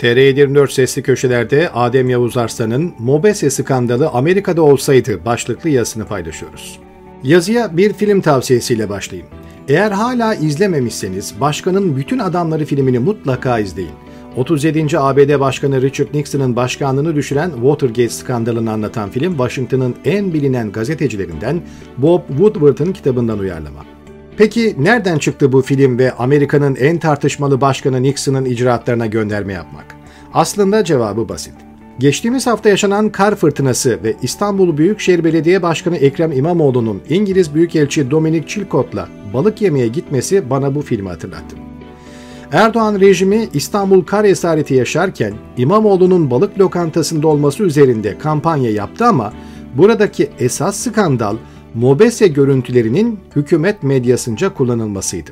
TR24 sesli köşelerde Adem Yavuz Arslan'ın Mobese skandalı Amerika'da olsaydı başlıklı yazısını paylaşıyoruz. Yazıya bir film tavsiyesiyle başlayayım. Eğer hala izlememişseniz Başkanın Bütün Adamları filmini mutlaka izleyin. 37. ABD Başkanı Richard Nixon'ın başkanlığını düşüren Watergate skandalını anlatan film Washington'ın en bilinen gazetecilerinden Bob Woodward'ın kitabından uyarlama. Peki nereden çıktı bu film ve Amerika'nın en tartışmalı başkanı Nixon'ın icraatlarına gönderme yapmak? Aslında cevabı basit. Geçtiğimiz hafta yaşanan kar fırtınası ve İstanbul Büyükşehir Belediye Başkanı Ekrem İmamoğlu'nun İngiliz Büyükelçi Dominic Chilcott'la balık yemeye gitmesi bana bu filmi hatırlattı. Erdoğan rejimi İstanbul kar esareti yaşarken İmamoğlu'nun balık lokantasında olması üzerinde kampanya yaptı ama buradaki esas skandal Mobese görüntülerinin hükümet medyasınca kullanılmasıydı.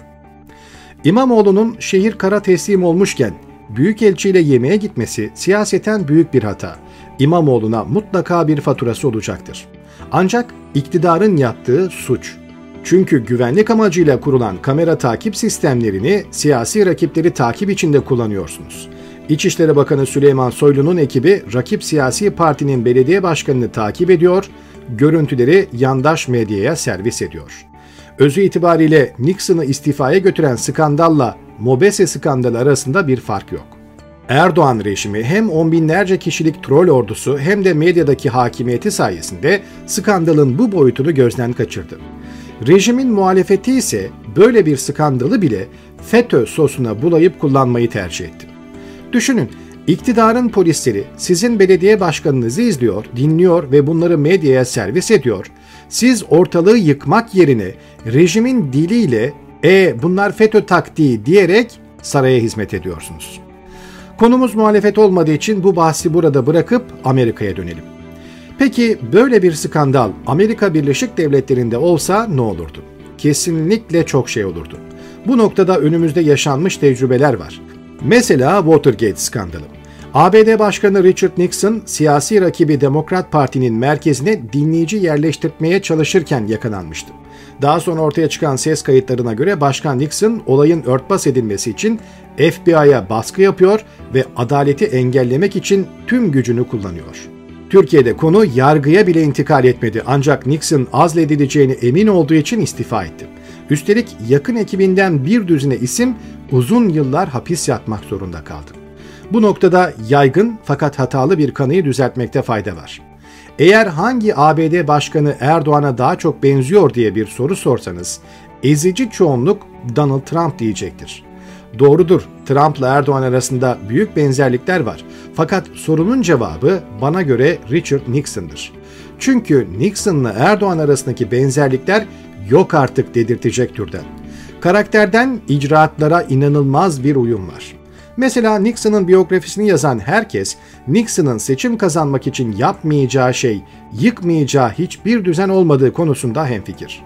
İmamoğlu'nun şehir kara teslim olmuşken Büyükelçiyle yemeğe gitmesi siyaseten büyük bir hata. İmamoğlu'na mutlaka bir faturası olacaktır. Ancak iktidarın yaptığı suç. Çünkü güvenlik amacıyla kurulan kamera takip sistemlerini siyasi rakipleri takip içinde kullanıyorsunuz. İçişleri Bakanı Süleyman Soylu'nun ekibi rakip siyasi partinin belediye başkanını takip ediyor, görüntüleri yandaş medyaya servis ediyor. Özü itibariyle Nixon'ı istifaya götüren skandalla Mobese skandalı arasında bir fark yok. Erdoğan rejimi hem on binlerce kişilik troll ordusu hem de medyadaki hakimiyeti sayesinde skandalın bu boyutunu gözden kaçırdı. Rejimin muhalefeti ise böyle bir skandalı bile FETÖ sosuna bulayıp kullanmayı tercih etti. Düşünün, iktidarın polisleri sizin belediye başkanınızı izliyor, dinliyor ve bunları medyaya servis ediyor. Siz ortalığı yıkmak yerine rejimin diliyle e bunlar FETÖ taktiği diyerek saraya hizmet ediyorsunuz. Konumuz muhalefet olmadığı için bu bahsi burada bırakıp Amerika'ya dönelim. Peki böyle bir skandal Amerika Birleşik Devletleri'nde olsa ne olurdu? Kesinlikle çok şey olurdu. Bu noktada önümüzde yaşanmış tecrübeler var. Mesela Watergate skandalı. ABD Başkanı Richard Nixon siyasi rakibi Demokrat Parti'nin merkezine dinleyici yerleştirmeye çalışırken yakalanmıştı. Daha sonra ortaya çıkan ses kayıtlarına göre Başkan Nixon olayın örtbas edilmesi için FBI'ya baskı yapıyor ve adaleti engellemek için tüm gücünü kullanıyor. Türkiye'de konu yargıya bile intikal etmedi ancak Nixon azledileceğine emin olduğu için istifa etti. Üstelik yakın ekibinden bir düzine isim uzun yıllar hapis yatmak zorunda kaldı. Bu noktada yaygın fakat hatalı bir kanıyı düzeltmekte fayda var. Eğer hangi ABD başkanı Erdoğan'a daha çok benziyor diye bir soru sorsanız, ezici çoğunluk Donald Trump diyecektir. Doğrudur, Trump'la Erdoğan arasında büyük benzerlikler var. Fakat sorunun cevabı bana göre Richard Nixon'dır. Çünkü Nixon'la Erdoğan arasındaki benzerlikler yok artık dedirtecek türden. Karakterden icraatlara inanılmaz bir uyum var. Mesela Nixon'ın biyografisini yazan herkes Nixon'ın seçim kazanmak için yapmayacağı şey, yıkmayacağı hiçbir düzen olmadığı konusunda hemfikir.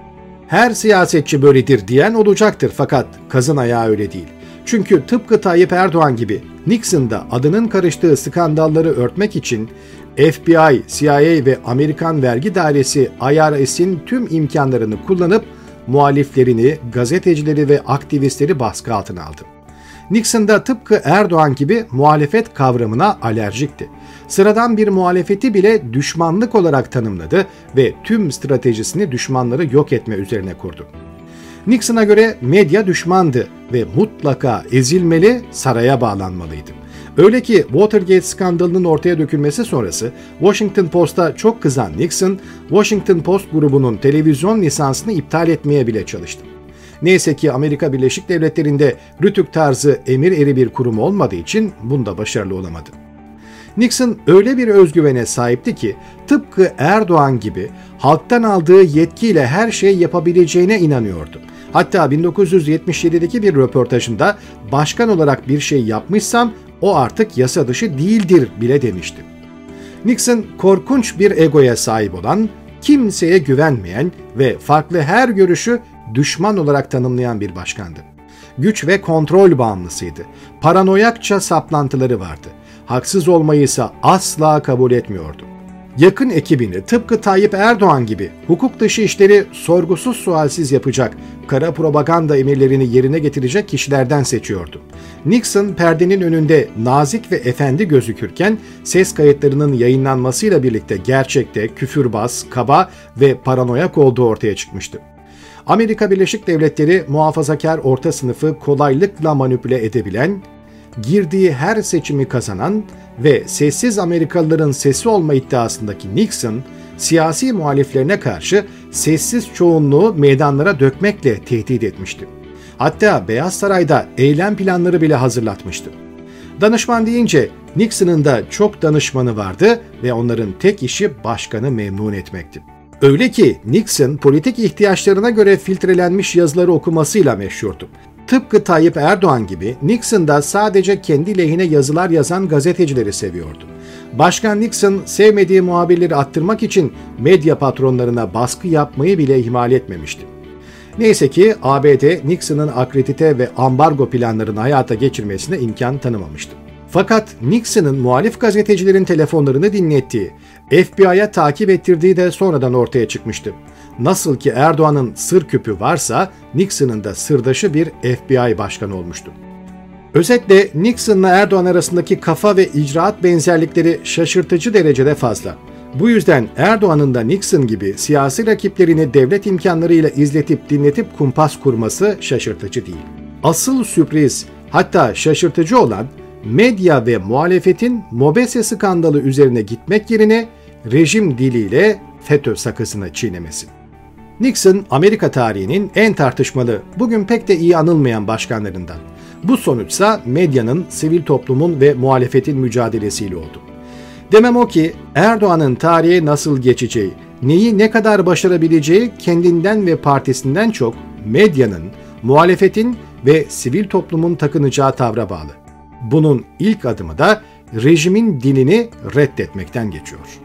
Her siyasetçi böyledir diyen olacaktır fakat kazın ayağı öyle değil. Çünkü tıpkı Tayyip Erdoğan gibi Nixon da adının karıştığı skandalları örtmek için FBI, CIA ve Amerikan Vergi Dairesi IRS'in tüm imkanlarını kullanıp muhaliflerini, gazetecileri ve aktivistleri baskı altına aldı. Nixon da tıpkı Erdoğan gibi muhalefet kavramına alerjikti. Sıradan bir muhalefeti bile düşmanlık olarak tanımladı ve tüm stratejisini düşmanları yok etme üzerine kurdu. Nixon'a göre medya düşmandı ve mutlaka ezilmeli, saraya bağlanmalıydı. Öyle ki Watergate skandalının ortaya dökülmesi sonrası Washington Post'a çok kızan Nixon, Washington Post grubunun televizyon lisansını iptal etmeye bile çalıştı. Neyse ki Amerika Birleşik Devletleri'nde Rütük tarzı emir eri bir kurum olmadığı için bunda başarılı olamadı. Nixon öyle bir özgüvene sahipti ki tıpkı Erdoğan gibi halktan aldığı yetkiyle her şey yapabileceğine inanıyordu. Hatta 1977'deki bir röportajında başkan olarak bir şey yapmışsam o artık yasa dışı değildir bile demişti. Nixon korkunç bir egoya sahip olan, kimseye güvenmeyen ve farklı her görüşü düşman olarak tanımlayan bir başkandı. Güç ve kontrol bağımlısıydı. Paranoyakça saplantıları vardı. Haksız olmayı ise asla kabul etmiyordu. Yakın ekibini tıpkı Tayyip Erdoğan gibi hukuk dışı işleri sorgusuz sualsiz yapacak, kara propaganda emirlerini yerine getirecek kişilerden seçiyordu. Nixon perdenin önünde nazik ve efendi gözükürken ses kayıtlarının yayınlanmasıyla birlikte gerçekte küfürbaz, kaba ve paranoyak olduğu ortaya çıkmıştı. Amerika Birleşik Devletleri muhafazakar orta sınıfı kolaylıkla manipüle edebilen, girdiği her seçimi kazanan ve sessiz Amerikalıların sesi olma iddiasındaki Nixon, siyasi muhaliflerine karşı sessiz çoğunluğu meydanlara dökmekle tehdit etmişti. Hatta Beyaz Saray'da eylem planları bile hazırlatmıştı. Danışman deyince Nixon'ın da çok danışmanı vardı ve onların tek işi başkanı memnun etmekti. Öyle ki Nixon politik ihtiyaçlarına göre filtrelenmiş yazıları okumasıyla meşhurdu. Tıpkı Tayyip Erdoğan gibi Nixon da sadece kendi lehine yazılar yazan gazetecileri seviyordu. Başkan Nixon sevmediği muhabirleri attırmak için medya patronlarına baskı yapmayı bile ihmal etmemişti. Neyse ki ABD Nixon'ın akredite ve ambargo planlarını hayata geçirmesine imkan tanımamıştı. Fakat Nixon'ın muhalif gazetecilerin telefonlarını dinlettiği, FBI'ya takip ettirdiği de sonradan ortaya çıkmıştı. Nasıl ki Erdoğan'ın sır küpü varsa Nixon'ın da sırdaşı bir FBI başkanı olmuştu. Özetle Nixon'la Erdoğan arasındaki kafa ve icraat benzerlikleri şaşırtıcı derecede fazla. Bu yüzden Erdoğan'ın da Nixon gibi siyasi rakiplerini devlet imkanlarıyla izletip dinletip kumpas kurması şaşırtıcı değil. Asıl sürpriz hatta şaşırtıcı olan medya ve muhalefetin Mobese skandalı üzerine gitmek yerine rejim diliyle FETÖ sakızını çiğnemesi. Nixon, Amerika tarihinin en tartışmalı, bugün pek de iyi anılmayan başkanlarından. Bu sonuçsa medyanın, sivil toplumun ve muhalefetin mücadelesiyle oldu. Demem o ki Erdoğan'ın tarihe nasıl geçeceği, neyi ne kadar başarabileceği kendinden ve partisinden çok medyanın, muhalefetin ve sivil toplumun takınacağı tavra bağlı. Bunun ilk adımı da rejimin dilini reddetmekten geçiyor.